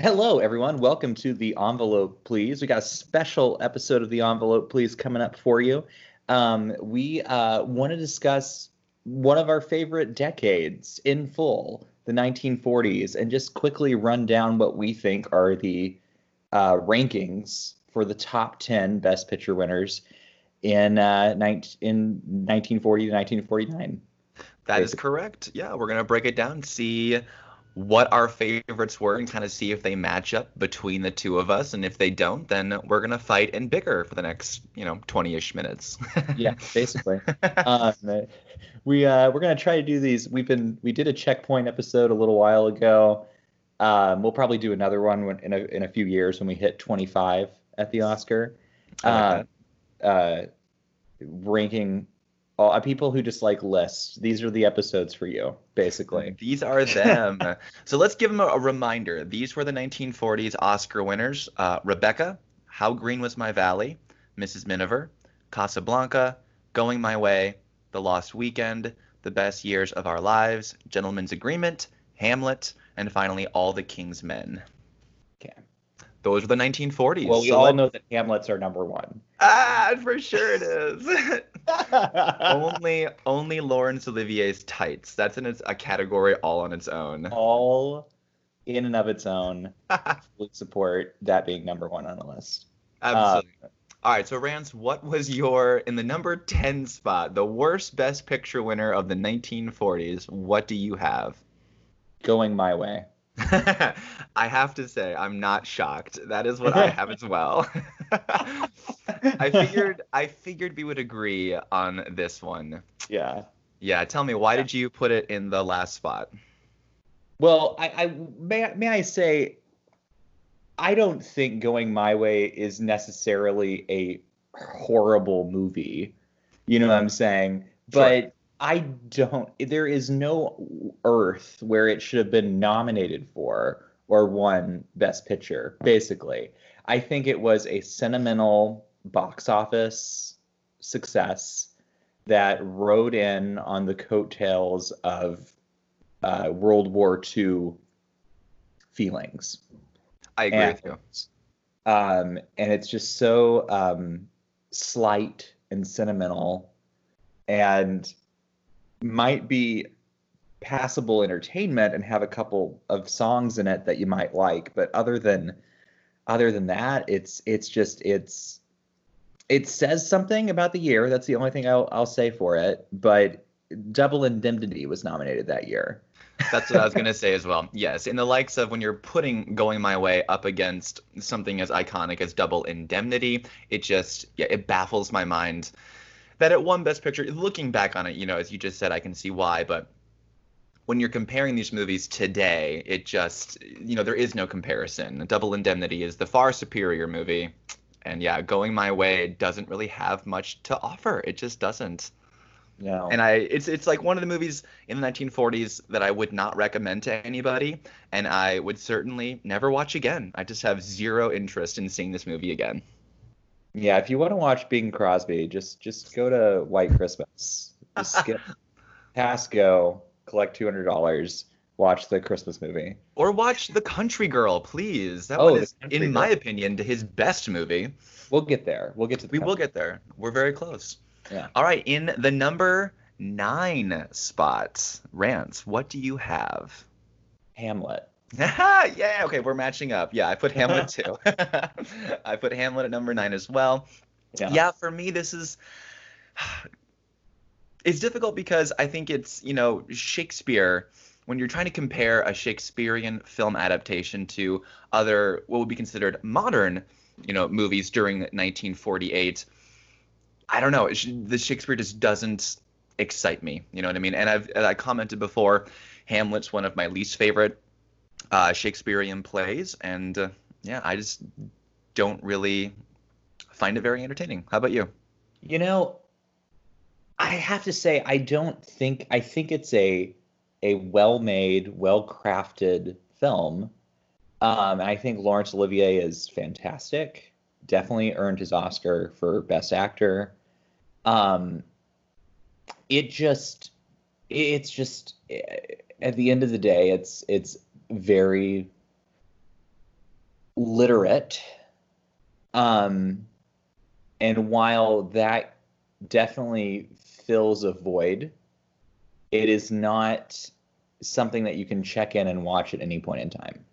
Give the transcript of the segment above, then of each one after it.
Hello, everyone. Welcome to the Envelope, please. We got a special episode of the Envelope, please, coming up for you. Um, we uh, want to discuss one of our favorite decades in full, the 1940s, and just quickly run down what we think are the uh, rankings for the top 10 Best Picture winners in uh, 19, in 1940 to 1949. That is correct. Yeah, we're gonna break it down, see what our favorites were, and kind of see if they match up between the two of us. And if they don't, then we're gonna fight and bicker for the next, you know, twenty-ish minutes. yeah, basically. um, we uh, we're gonna try to do these. We've been we did a checkpoint episode a little while ago. Um, we'll probably do another one when, in a in a few years when we hit twenty-five at the Oscar. Like uh, uh, ranking all uh, people who just like lists. These are the episodes for you, basically. These are them. so let's give them a, a, reminder. These were the 1940s Oscar winners: uh, Rebecca, How Green Was My Valley, Mrs. Miniver, Casablanca, Going My Way, The Lost Weekend, The Best Years of Our Lives, Gentleman's Agreement, Hamlet, and finally All the King's Men. Okay. Those were the 1940s. Well, we so all know that Hamlet's are number one. Ah, for sure it is. only, only Laurence Olivier's tights. That's in its, a category all on its own. All in and of its own. support that being number one on the list. Absolutely. Uh, all right, so Rance, what was your in the number 10 spot, the worst best picture winner of the 1940s? What do you have? Going my way. I have to say, I'm not shocked. That is what I have as well. I figured I figured we would agree on this one. Yeah. Yeah. Tell me, why did you put it in the last spot? Well, I, I may may I say, I don't think Going My Way is necessarily a horrible movie. You know what I'm saying? Sure. But I don't. There is no Earth where it should have been nominated for or won Best Picture. Basically, I think it was a sentimental box office success that rode in on the coattails of uh, World War II feelings. I agree and, with you. Um, and it's just so um, slight and sentimental, and might be passable entertainment and have a couple of songs in it that you might like but other than other than that it's it's just it's it says something about the year. That's the only thing I'll, I'll say for it but double indemnity was nominated that year. That's what i was going to say as well. Yes in the likes of when you're putting going my way up against something as iconic as double indemnity it just yeah it baffles my mind that it won Best Picture. Looking back on it, you know, as you just said, I can see why. But when you're comparing these movies today, it just, you know, there is no comparison. Double Indemnity is the far superior movie. And yeah, Going My Way doesn't really have much to offer. It just doesn't. No. And I it's it's like one of the movies in the 1940s that I would not recommend to anybody and I would certainly never watch again. I just have zero interest in seeing this movie again. Yeah, if you want to watch Bing Crosby, just just go to White Christmas. Just skip past go, collect two hundred dollars, watch the Christmas movie. Or watch The Country Girl, please. That oh, one is, in Girl. my opinion, his best movie. We'll get there. We'll get to. we will get there. We're very close. Yeah. All right, in the number nine spot, Rance, what do you have? Hamlet. yeah, okay, we're matching up. Yeah, I put Hamlet too. I put Hamlet at number nine as well. Yeah. yeah, for me, this is it's difficult because I think it's, you know, Shakespeare when you're trying to compare a Shakespearean film adaptation to other what would be considered modern, you know, movies during 1948, I don't know, the Shakespeare just doesn't excite me. You know what I mean? And I've I commented before, Hamlet's one of my least favorite uh, Shakespearean plays, and uh, yeah, I just don't really find it very entertaining. How about you? You know, I have to say I don't think I think it's a a well-made, well-crafted film. Um, I think Laurence Olivier is fantastic. Definitely earned his Oscar for Best Actor. Um, it just, it's just, at the end of the day, it's it's very literate. Um, and while that definitely fills a void, it is not something that you can check in and watch at any point in time.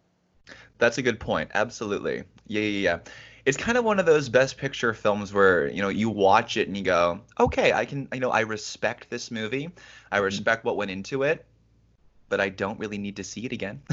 That's a good point. Absolutely. Yeah, yeah, yeah. It's kind of one of those best picture films where, you know, you watch it and you go, "Okay, I can, you know, I respect this movie. I Mm-hmm. respect what went into it, but I don't really need to see it again."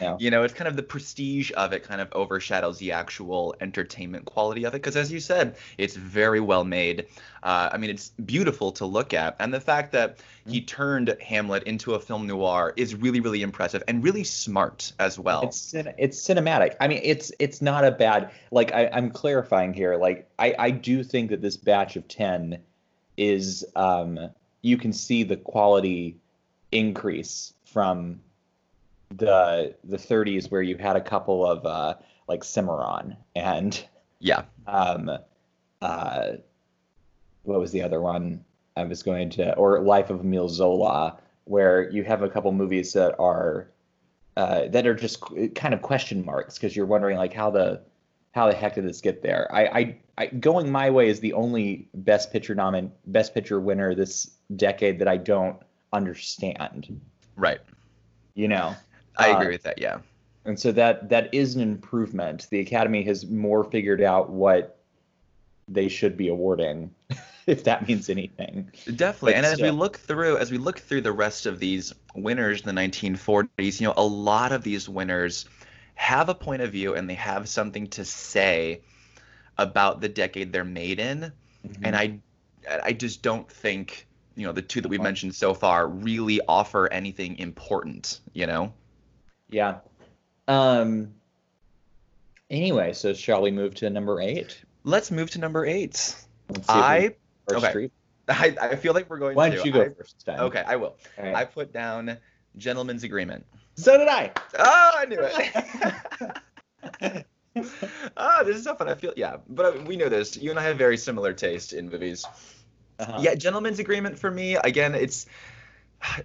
Yeah. You know, it's kind of the prestige of it kind of overshadows the actual entertainment quality of it because as you said, it's very well made. Uh, I mean, it's beautiful to look at, and the fact that he turned Hamlet into a film noir is really, really impressive and really smart as well. It's it's cinematic. I mean, it's it's not a bad like I, I'm clarifying here. Like I I do think that this batch of ten is um you can see the quality increase from the the 30s where you had a couple of uh like Cimarron and yeah. um uh what was the other one I was going to or Life of Emile Zola where you have a couple movies that are uh, that are just kind of question marks because you're wondering like how the how the heck did this get there? I, I, I going my way is the only best picture nomin best picture winner this decade that I don't understand. Right. You know, I Uh, agree with that. Yeah. and so that that is an improvement. The Academy has more figured out what they should be awarding, if that means anything. Definitely. But And as we look through as we look through the rest of these winners in the 1940s, you know, a lot of these winners have a point of view and they have something to say about the decade they're made in. And I I just don't think, you know, the two that we've mentioned so far really offer anything important, you know? Yeah. Um. Anyway, so shall we move to number eight? Let's move to number 8. Let's see I First okay. Street. I, I feel like we're going Why to don't you go I- first time? Okay, I will. Right. I put down Gentleman's Agreement. so did I. Oh, I knew it. Ah, this is so fun. I feel yeah, but uh, we know this. You and I have very similar taste in movies. Uh-huh. Yeah, Gentleman's Agreement for me. Again, it's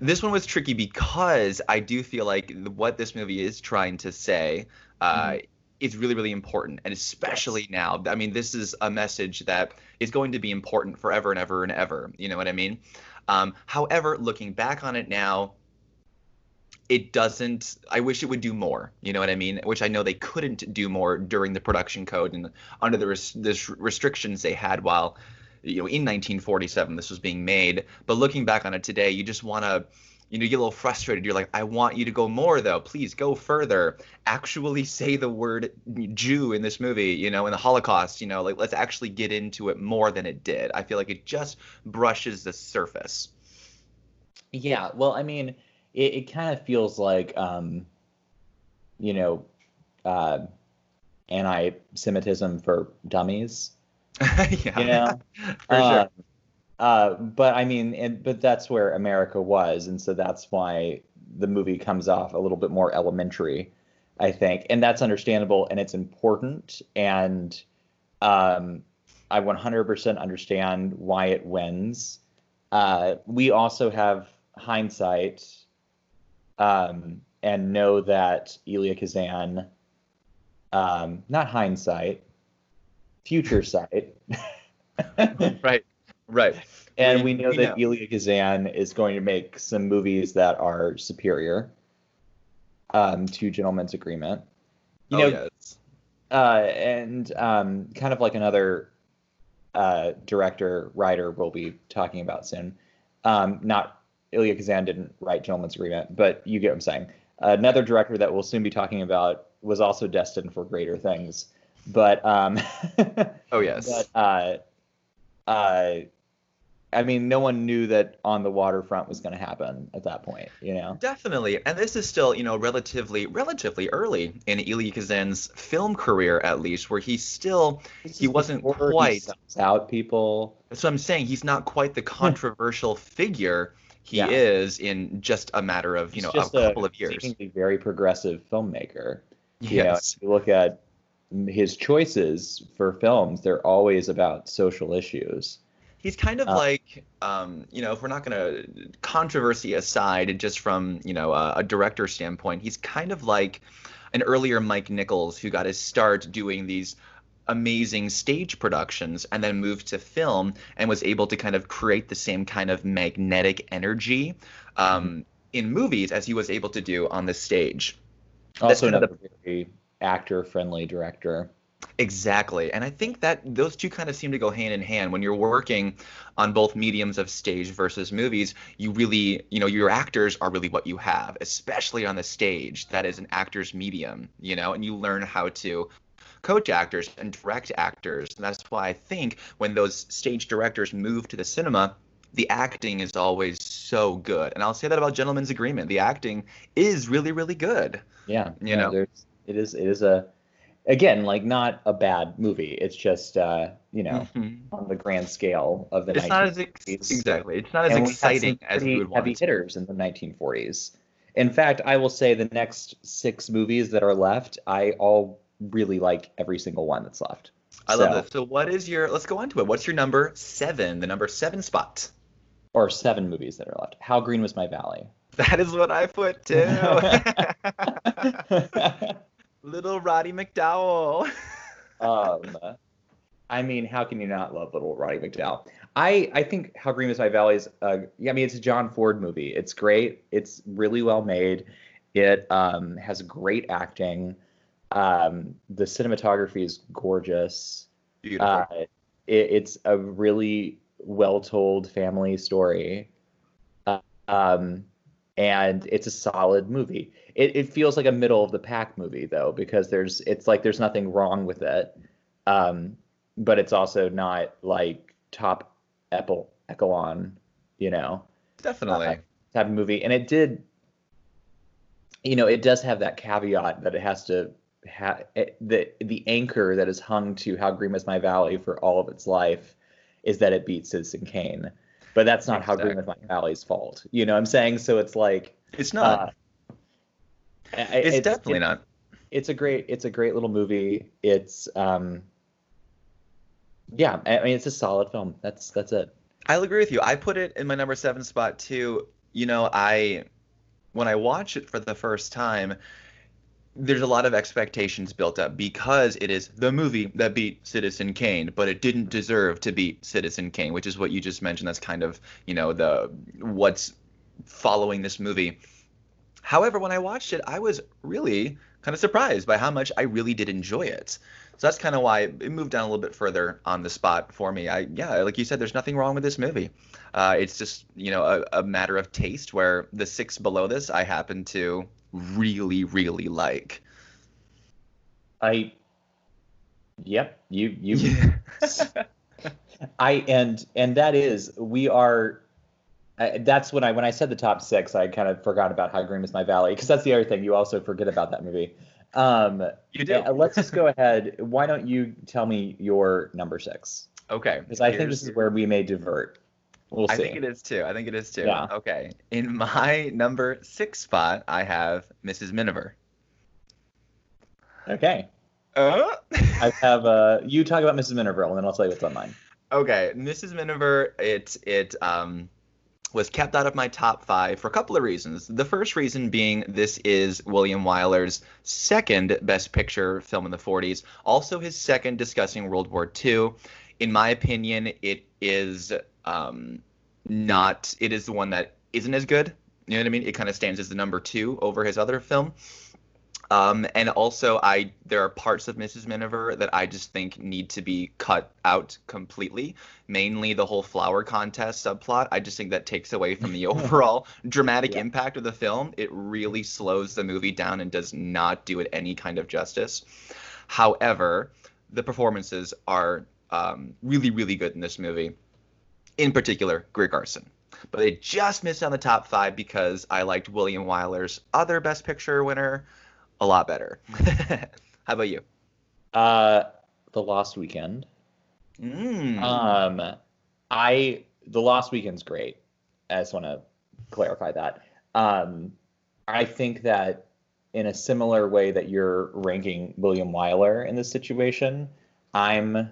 this one was tricky because I do feel like what this movie is trying to say uh, Mhm. is really, really important, and especially now. I mean, this is a message that is going to be important forever and ever and ever. You know what I mean? Um, however, looking back on it now, it doesn't i wish it would do more you know what i mean which i know they couldn't do more during the production code and under the res- this restrictions they had while you know in 1947 this was being made. But looking back on it today you just want to you know you get a little frustrated. You're like i want you to go more though. Please go further. Actually say the word jew in this movie you know in the holocaust you know like let's actually get into it more than it did. I feel like it just brushes the surface. Yeah, well, I mean, it, it kind of feels like, um, you know, uh, anti-Semitism for dummies. yeah. For sure. Uh, uh, but I mean, and but that's where America was, and so that's why the movie comes off a little bit more elementary, I think, and that's understandable and it's important, and um, I 100% understand why it wins. Uh, we also have hindsight, um, and know that Elia Kazan, um, not hindsight, future sight. right right And We- we know we that know. Elia Kazan is going to make some movies that are superior um, to Gentleman's Agreement. You oh know, yes uh, and um, kind of like another uh, director, writer we'll be talking about soon. Um, not Elia Kazan didn't write Gentleman's Agreement, but you get what I'm saying. Another director that we'll soon be talking about was also destined for greater things. But um, oh yes but uh, uh, I mean, no one knew that on the waterfront was going to happen at that point. You know, Definitely, and this is still, you know, relatively relatively early in Elia Kazan's film career, at least, where he's still. This He wasn't before he quite- out people. That's what I'm saying. He's not quite the controversial figure he Yeah. is in just a matter of, you He's know, just a couple of years. very progressive filmmaker. You know, Yes. you look at his choices for films; they're always about social issues. He's kind of Uh, like, um, you know, if we're not going to controversy aside, just from you know a, a director standpoint, he's kind of like an earlier Mike Nichols who got his start doing these amazing stage productions and then moved to film and was able to kind of create the same kind of magnetic energy um, mm-hmm. in movies as he was able to do on the stage. Also, another the, very actor friendly director. Exactly. And I think that those two kind of seem to go hand in hand. When you're working on both mediums of stage versus movies, you really, you know, your actors are really what you have, especially on the stage. That is an actor's medium, you know, and you learn how to coach actors and direct actors. And that's why I think when those stage directors move to the cinema, the acting is always so good. And I'll say that about Gentleman's Agreement. The acting is really, really good. Yeah. You yeah, know, it is, it is a, again, like not a bad movie. It's just, uh, you know, mm-hmm. on the grand scale of the it's 1940s. Not as ex- exactly. It's not as and exciting as we would heavy want. hitters in the 1940s. In fact, I will say the next six movies that are left, I all really like every single one that's left. I so, love this. So, what is your? Let's go on to it. What's your number seven? The number seven spot. Or seven movies that are left. How green was my valley? That is what I put too. Little Roddy McDowall. um, I mean, how can you not love Little Roddy McDowall? I I think How Green Is My Valley is. Uh, yeah, I mean, it's a John Ford movie. It's great. It's really well made. It um, has great acting. Um, the cinematography is gorgeous. Beautiful. Uh, it, it's a really well told family story. Uh, um, and it's a solid movie. It, it feels like a middle of the pack movie though, because there's it's like there's nothing wrong with it, um, but it's also not like top Apple echelon, you know. Definitely. Uh, type of movie, and it did. You know, it does have that caveat that it has to have the the anchor that is hung to How Green Was My Valley for all of its life is that it beats Citizen Kane but that's not exactly. how Green Was My Valley's fault. You know what I'm saying? So it's like it's not. Uh, it's, it's, definitely not. It's a great it's a great little movie. It's um yeah, I mean it's a solid film. That's that's it. I'll agree with you. I put it in my number 7 spot too. You know, I when I watch it for the first time, there's a lot of expectations built up because it is the movie that beat Citizen Kane, but it didn't deserve to beat Citizen Kane, which is what you just mentioned. That's kind of you know the what's following this movie. However, when I watched it, I was really kind of surprised by how much I really did enjoy it. So that's kind of why it moved down a little bit further on the spot for me. I yeah, like you said, there's nothing wrong with this movie. Uh, it's just you know a, a matter of taste. Where the six below this, I happen to really, really like. I. Yep, you you. I and and that is we are. I, that's when I when I said the top six, I kind of forgot about How Green is My Valley because that's the other thing you also forget about that movie. Um, you do. let's just go ahead. Why don't you tell me your number six? Okay. Because I think this is where we may divert. We'll see. I think it is too. I think it is too. Yeah. Okay. In my number six spot, I have Mrs. Miniver. Okay. Uh? I have uh you talk about Mrs. Miniver and then I'll tell you what's on mine. Okay. Mrs. Miniver, it it um was kept out of my top five for a couple of reasons. The first reason being this is William Wyler's second Best Picture film in the 40s, also his second discussing World War II. In my opinion, it is um, not it is the one that isn't as good. You know what I mean? It kind of stands as the number two over his other film. Um, and also, I there are parts of Mrs. Miniver that I just think need to be cut out completely. Mainly the whole flower contest subplot. I just think that takes away from the overall dramatic yeah. impact of the film. It really slows the movie down and does not do it any kind of justice. However, the performances are um, really, really good in this movie in particular Greer Garson. But they just missed on the top five because I liked William Wyler's other Best Picture winner a lot better. How about you? Uh, The Lost Weekend. Mm. Um, I The Lost Weekend's great. I just want to clarify that. Um, I think that in a similar way that you're ranking William Wyler in this situation, I'm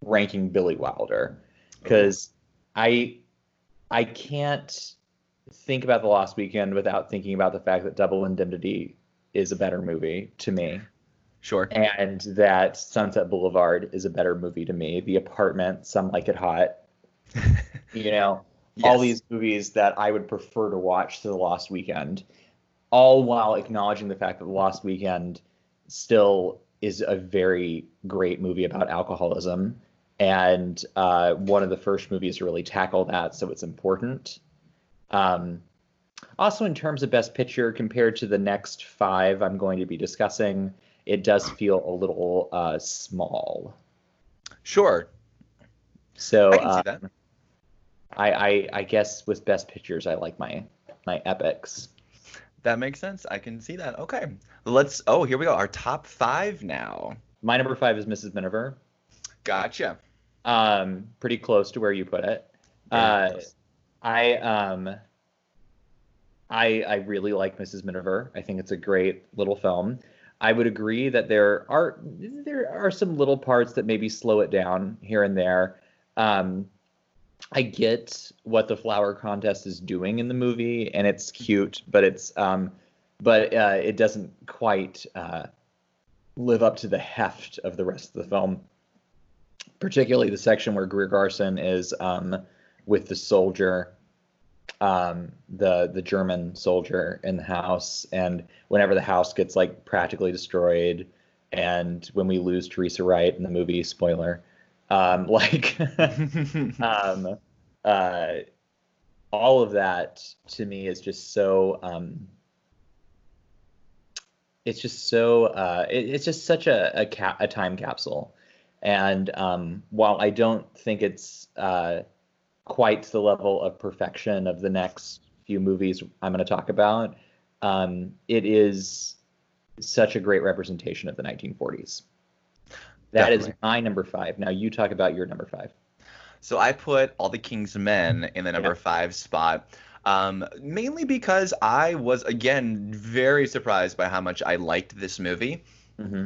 ranking Billy Wilder because I I can't think about the Lost Weekend without thinking about the fact that Double Indemnity is a better movie to me, Sure. and that Sunset Boulevard is a better movie to me. The Apartment, Some Like It Hot, you know, all these movies that I would prefer to watch to The Lost Weekend, all while acknowledging the fact that The Lost Weekend still is a very great movie about alcoholism and uh, one of the first movies to really tackle that, so it's important. Um, also, in terms of Best Picture, compared to the next five I'm going to be discussing, it does feel a little uh, small. Sure. So I can see uh, that. I, I I guess with Best Pictures, I like my my epics. That makes sense. I can see that. Okay. Let's. Oh, here we go. Our top five now. My number five is Mrs. Miniver. Gotcha. Um, pretty close to where you put it. Uh. I um I I really like Mrs. Miniver. I think it's a great little film. I would agree that there are there are some little parts that maybe slow it down here and there. Um, I get what the flower contest is doing in the movie, and it's cute, but it's um, but uh, it doesn't quite uh, live up to the heft of the rest of the film. Particularly the section where Greer Garson is um, with the soldier, um, the the German soldier in the house, and whenever the house gets like practically destroyed, and when we lose Teresa Wright in the movie, spoiler, um, like um, uh, all of that to me is just so um, it's just so uh, it, it's just such a a, ca- a time capsule and um, while i don't think it's uh, quite the level of perfection of the next few movies i'm going to talk about um, it is such a great representation of the 1940s That is Definitely. my number five. Now you talk about your number five. So I put All the King's Men in the number Yeah. five spot, um, mainly because I was again very surprised by how much I liked this movie, hmm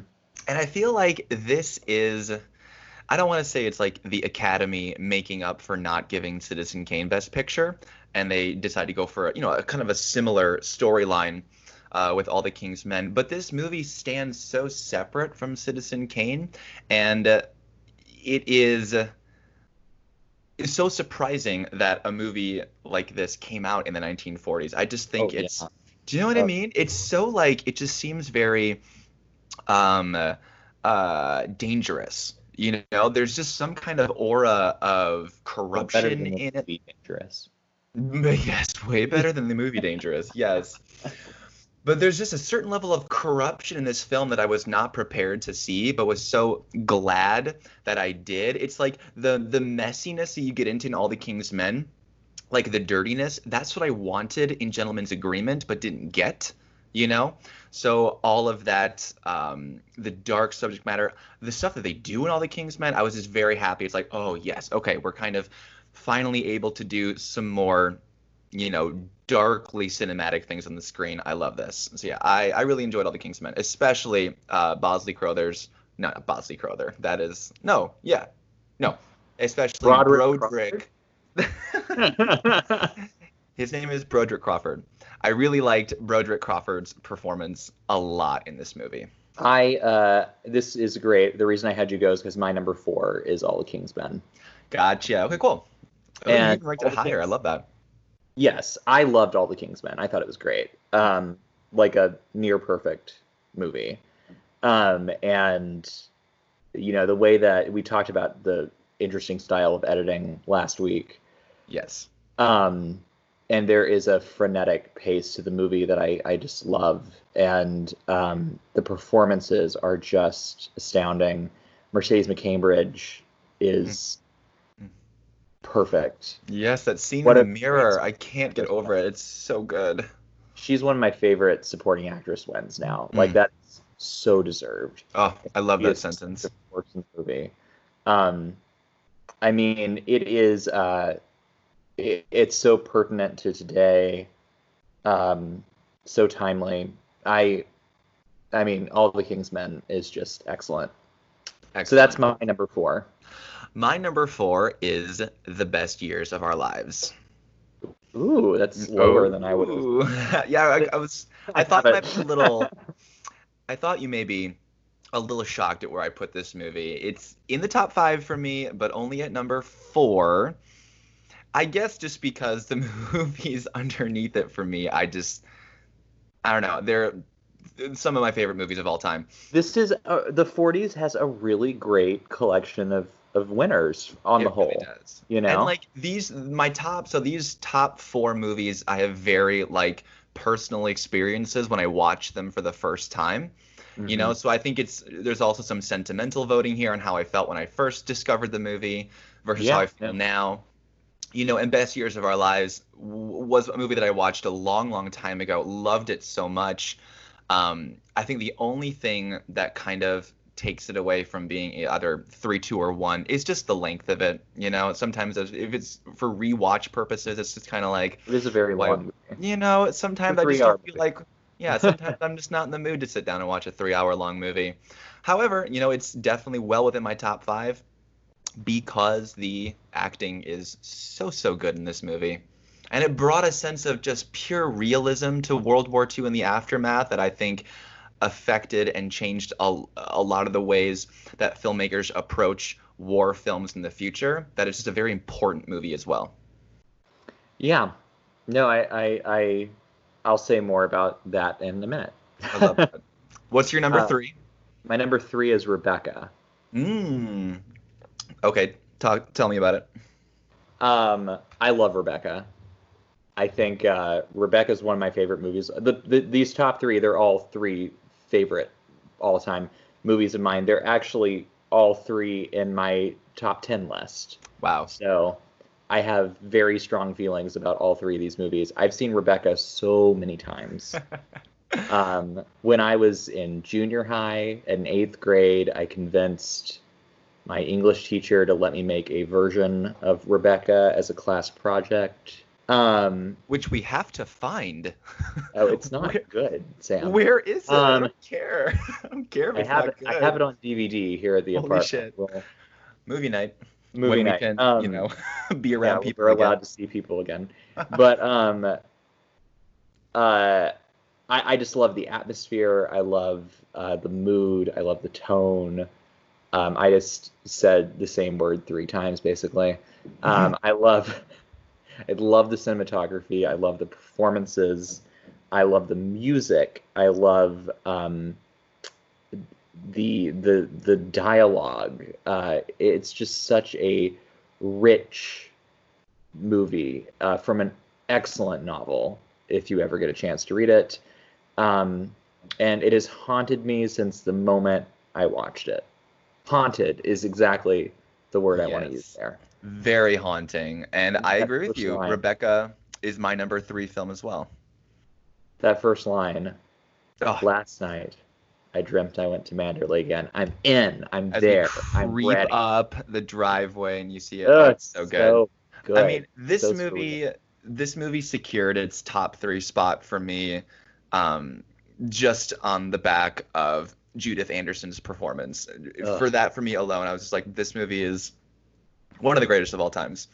and I feel like this is. I don't want to say it's like the Academy making up for not giving Citizen Kane Best Picture, and they decide to go for you know a kind of a similar storyline uh, with All the King's Men. But this movie stands so separate from Citizen Kane, and uh, it is it's so surprising that a movie like this came out in the 1940s. I just think Oh, it's yeah. do you know what I Oh. mean? It's so like it just seems very um uh dangerous. You know, there's just some kind of aura of better corruption than the in it. movie dangerous Yes, way better than the movie Dangerous. Yes. But there's just a certain level of corruption in this film that I was not prepared to see, but was so glad that I did. It's like the the messiness that you get into in All the King's Men, like the dirtiness. That's what I wanted in Gentleman's Agreement, but didn't get. You know, so all of that, um, the dark subject matter, the stuff that they do in All the King's Men, I was just very happy. It's like, oh yes, okay, we're kind of finally able to do some more you know, darkly cinematic things on the screen. I love this. So yeah, I, I really enjoyed all the King's Men, especially uh, Bosley Crowther's. No, not Bosley Crowther. That is no, yeah, no, especially Broderick Broderick. His name is Broderick Crawford. I really liked Broderick Crawford's performance a lot in this movie. I uh, this is great. The reason I had you go is because my number four is All the King's Men. Gotcha. Okay, cool. Oh, And you ranked it higher. I love that. Yes, I loved All the King's Men. I thought it was great. Um, like a near perfect movie. Um, and you know the way that we talked about the interesting style of editing last week. Yes. Um, and there is a frenetic pace to the movie that I, I just love. And um, the performances are just astounding. Mercedes McCambridge is Mhm. perfect. Yes, that scene What in a the mirror. I can't get over it. It's so good. She's one of my favorite supporting actress wins now. Like Mm. that's so deserved. Oh, I love She that sentence. force in the movie. Um, I mean, it is. Uh, it, it's so pertinent to today. Um, so timely. I, I mean, all the King's Men is just excellent. excellent. So that's my number four. My number four is the best years of our lives. Ooh, that's lower than I would. Yeah, I, I was. I thought it might be a little. I thought you may be a little shocked at where I put this movie. It's in the top five for me, but only at number four. I guess just because the movies underneath it for me, I just, I don't know. They're some of my favorite movies of all time. This is uh, the 40s has a really great collection of of winners on It the whole. really does. You know, And like these, my top, so these top four movies, I have very like personal experiences when I watch them for the first time. You know, Mhm. so I think it's there's also some sentimental voting here on how I felt when I first discovered the movie versus Yeah, how I feel yeah. now. You know, and Best Years of Our Lives was a movie that I watched a long, long time ago. Loved it so much. Um, I think the only thing that kind of takes it away from being either three, two, or one is just the length of it. You know, sometimes if it's for rewatch purposes, it's just kind of like it is a very long movie. you know, sometimes I just don't feel movie. like, yeah, sometimes I'm just not in the mood to sit down and watch a three hour long movie. However, you know, it's definitely well within my top five because the acting is so, so good in this movie. And it brought a sense of just pure realism to World War II and the aftermath that I think affected and changed a, a lot of the ways that filmmakers approach war films in the future. That it's just a very important movie as well. Yeah. No, I, I, I, I'll say more about that in a minute. I love that. What's your number Uh, three? My number three is Rebecca. Mm. Okay, talk. Tell me about it. Um, I love Rebecca. I think uh, Rebecca is one of my favorite movies. The, the, these top three, they're all three favorite all-time movies of mine. They're actually all three in my top ten list. Wow. So I have very strong feelings about all three of these movies. I've seen Rebecca so many times. um, when I was in junior high in eighth grade, I convinced my English teacher to let me make a version of Rebecca as a class project. Um, Which we have to find. oh, it's not Where- good, Sam. Where is it? I Um, don't care. I don't care I have not it. I have it on DVD here at the Holy apartment. shit. Well, Movie night. movie when night. we can, Um, you know, be yeah, around people. we're again. allowed to see people again. But um, uh, I I just love the atmosphere. I love uh, the mood. I love the tone. Um, I just said the same word three times basically. Um, I love I love the cinematography. I love the performances. I love the music. I love um, the the the dialogue. Uh, it's just such a rich movie uh, from an excellent novel. If you ever get a chance to read it, um, and it has haunted me since the moment I watched it. Haunted is exactly the word I want to use there. Very haunting, and I agree with you. line. Rebecca is my number three film as well. That first line, Oh, last night, I dreamt I went to Manderley again. I'm in. I'm as there. I'm creep ready. up the driveway and you see it. Oh, it's it's so good. So good. I mean, this So movie, this movie secured its top three spot for me, um, just on the back of Judith Anderson's performance. Ugh. For that, for me alone, I was just like, this movie is one of the greatest of all times.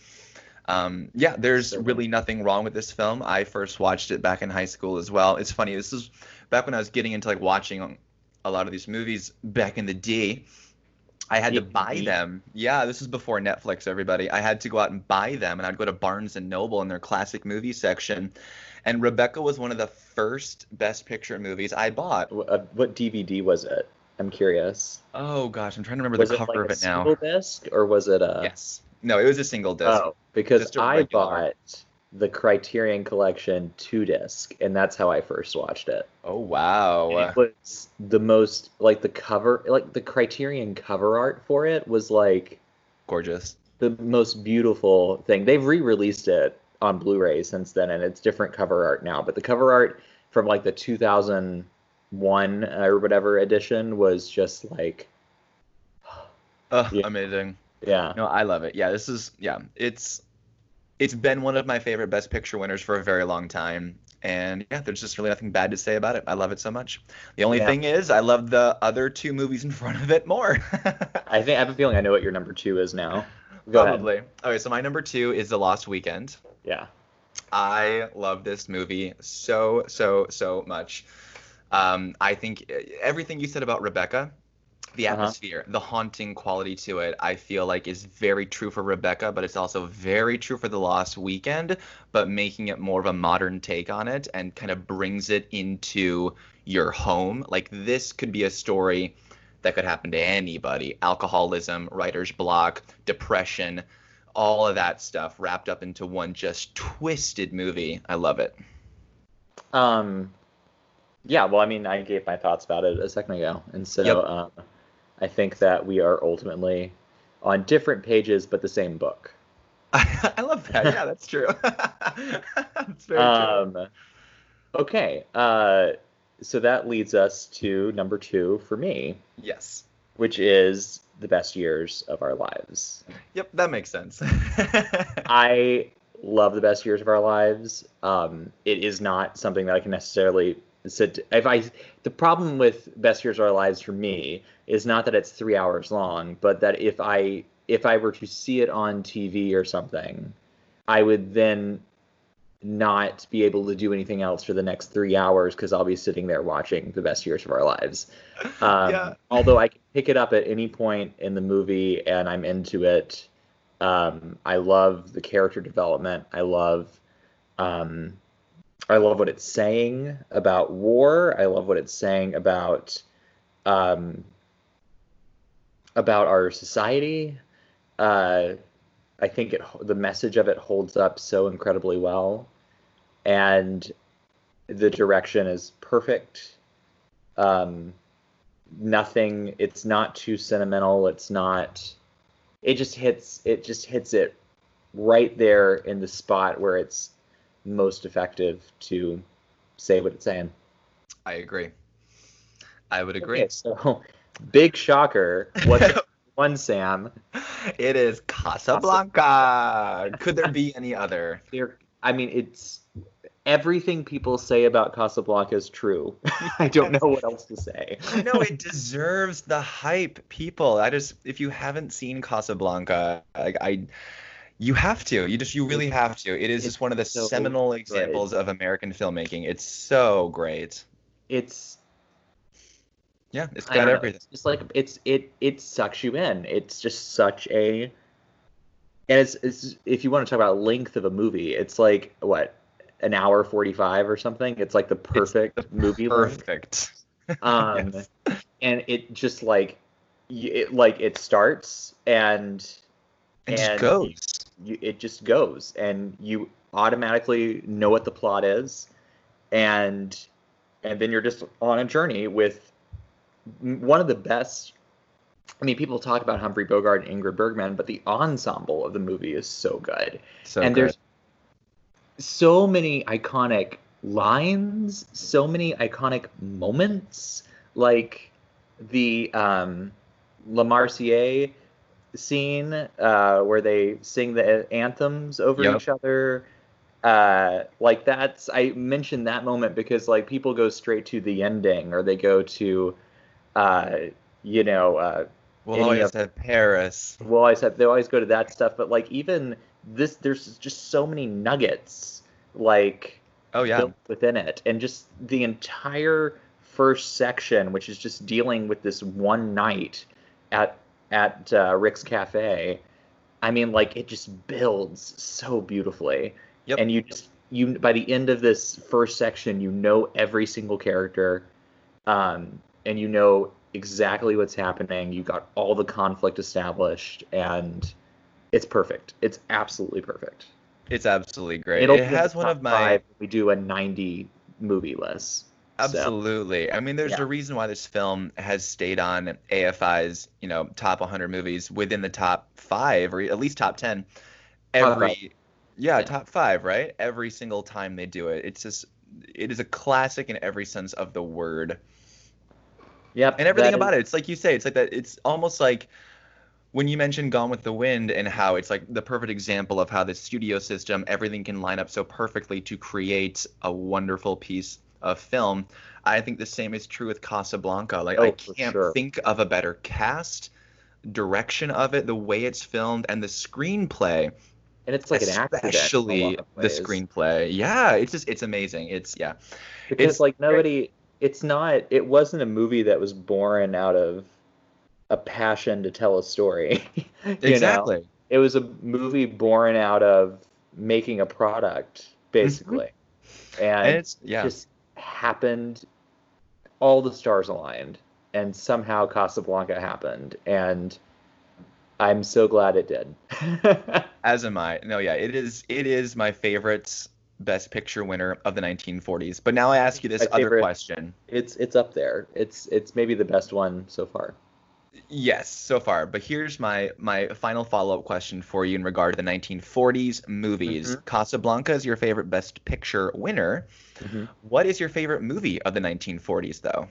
Um, yeah, there's really nothing wrong with this film. I first watched it back in high school as well. It's funny. This is back when I was getting into like watching a lot of these movies back in the day. I had to buy them. Yeah, this is before Netflix, everybody. I had to go out and buy them, and I'd go to Barnes and Noble in their classic movie section. And Rebecca was one of the first Best Picture movies I bought. Uh, what DVD was it? I'm curious. Oh gosh, I'm trying to remember Was the it cover like of a it now. single disc or was it a? Yes. No, it was a single disc. Oh, because I regular. bought the Criterion Collection two disc, and that's how I first watched it. Oh wow. And it was the most like the cover, like the Criterion cover art for it was like Gorgeous. the most beautiful thing. They've re-released it on Blu-ray since then, and it's different cover art now. But the cover art from like the 2001 uh, or whatever edition was just like, Oh, Yeah. amazing. yeah, No, I love it. Yeah, this is yeah, it's it's been one of my favorite best picture winners for a very long time. And yeah, there's just really nothing bad to say about it. I love it so much. The only Yeah. thing is I love the other two movies in front of it more. I think I have a feeling I know what your number two is now. Go ahead. Probably. Okay, so my number 2 is The Lost Weekend. Yeah. I love this movie so so so much. Um, I think uh, everything you said about Rebecca, the Uh-huh. atmosphere, the haunting quality to it, I feel like is very true for Rebecca, but it's also very true for The Lost Weekend, but making it more of a modern take on it and kind of brings it into your home. Like this could be a story that could happen to anybody alcoholism, writer's block, depression, all of that stuff wrapped up into one just twisted movie. I love it. Um, yeah, well, I mean, I gave my thoughts about it a second ago, and so Yep. um, I think that we are ultimately on different pages, but the same book. I love that. Yeah, that's true. that's very true. Um, okay, uh, so that leads us to number two for me, Yes. which is the best years of our lives. Yep, that makes sense. I love the best years of our lives. Um, it is not something that I can necessarily sit. If I, the problem with best years of our lives for me is not that it's three hours long, but that if I if I were to see it on TV or something, I would then not be able to do anything else for the next three hours because I'll be sitting there watching the best years of our lives. Um, Yeah. Although I can pick it up at any point in the movie and I'm into it. Um, I love the character development. I love, um, I love what it's saying about war. I love what it's saying about, um, about our society. Uh, I think it the message of it holds up so incredibly well, and the direction is perfect. Um, nothing. It's not too sentimental. It's not. It just hits. It just hits it right there in the spot where it's most effective to say what it's saying. I agree. I would agree. Okay, so big shocker. What's one, Sam? It is Casablanca. Could there be any other? There, I mean, it's everything people say about Casablanca is true. I don't know what else to say. no, it deserves the hype, people. I just, if you haven't seen Casablanca, I, I you have to. You just, you really have to. It is It's just one of the so seminal great. examples of American filmmaking. It's so great. It's Yeah, it's got everything. It's just like it's it it sucks you in. It's just such a and it's it's if you want to talk about length of a movie, it's like what an hour forty five or something. It's like the perfect movie. Perfect. Um, Yes. and it just like it like it starts and It just and goes. you, it just goes and you automatically know what the plot is and and then you're just on a journey with one of the best I mean, people talk about Humphrey Bogart and Ingrid Bergman, but the ensemble of the movie is so good. So and good. there's so many iconic lines, so many iconic moments, like the um, La Marseillaise scene uh, where they sing the anthems over Yep. each other. Uh, like that's I mentioned that moment because like people go straight to the ending or they go to, uh, you know, uh, We'll always of- have Paris. well, always have they always go to that stuff, but like even this, there's just so many nuggets like Oh yeah. built within it, and just the entire first section, which is just dealing with this one night at at uh, Rick's Cafe. I mean, like it just builds so beautifully, Yep. and you just you by the end of this first section, you know every single character, um, and you know exactly what's happening. You got all the conflict established, and it's perfect. It's absolutely perfect. It's absolutely great. It'll it has one of my we do a 90 movie list. So, Absolutely. I mean, there's Yeah. a reason why this film has stayed on AFI's, you know, top 100 movies within the top five or at least top 10 Top every, yeah, Yeah. top five, right? Every single time they do it. It's just, it is a classic in every sense of the word. yep, And everything about is- it. It's like you say, it's like that, it's almost like when you mentioned Gone with the Wind and how it's like the perfect example of how the studio system, everything can line up so perfectly to create a wonderful piece of film. I think the same is true with Casablanca. Like I Oh, for can't sure. think of a better cast, direction of it, the way it's filmed, and the screenplay. And it's like an accident. especially the screenplay. Yeah, it's just it's amazing. It's yeah. Because it's like nobody it's not it wasn't a movie that was born out of a passion to tell a story. you know? exactly. It was a movie born out of making a product, basically. Mm-hmm. And, And it's yeah. just happened all the stars aligned and somehow Casablanca happened and I'm so glad it did. As am I. No, yeah, it is. It is my favorite Best Picture winner of the 1940s. But now I ask you this My other favorite- question. it's it's up there. It's it's maybe the best one so far. Yes, so far. But here's my my final follow up question for you in regard to the 1940s movies. Mhm. Casablanca is your favorite Best Picture winner. Mhm. What is your favorite movie of the 1940s, though?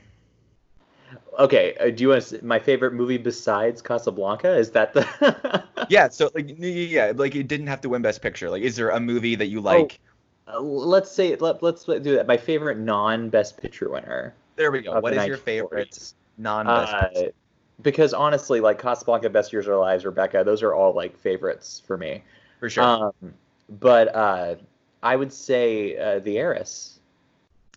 Okay, uh, do you want to, my favorite movie besides Casablanca? Is that the yeah, so like yeah, like it didn't have to win Best Picture. Like, is there a movie that you like? Uh, let's say let, let's do that. My favorite non-best picture winner. there we go. What the is your favorite non-Best Uh, Picture? Because honestly, like Casablanca, Best Years of Our Lives, Rebecca, those are all like favorites for me. For sure. Um, but uh, I would say uh, The Heiress.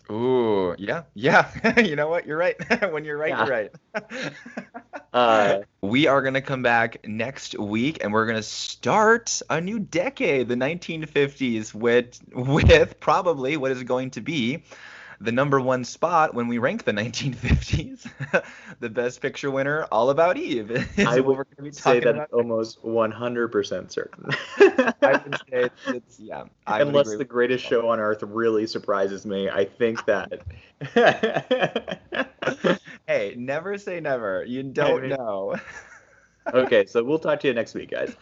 Ooh, yeah, yeah. you know what? You're right. when you're right, Yeah. you're right. Uh, we are going to come back next week and we're going to start a new decade, the 1950s, with with probably what is going to be the number one spot when we rank the 1950s. the best picture winner, All About Eve. I would we're gonna be say that almost 100% certain. I would say it's, it's yeah. I Unless the greatest show on earth really surprises me, I think that. hey, never say never. You don't mean- know. okay, so we'll talk to you next week, guys.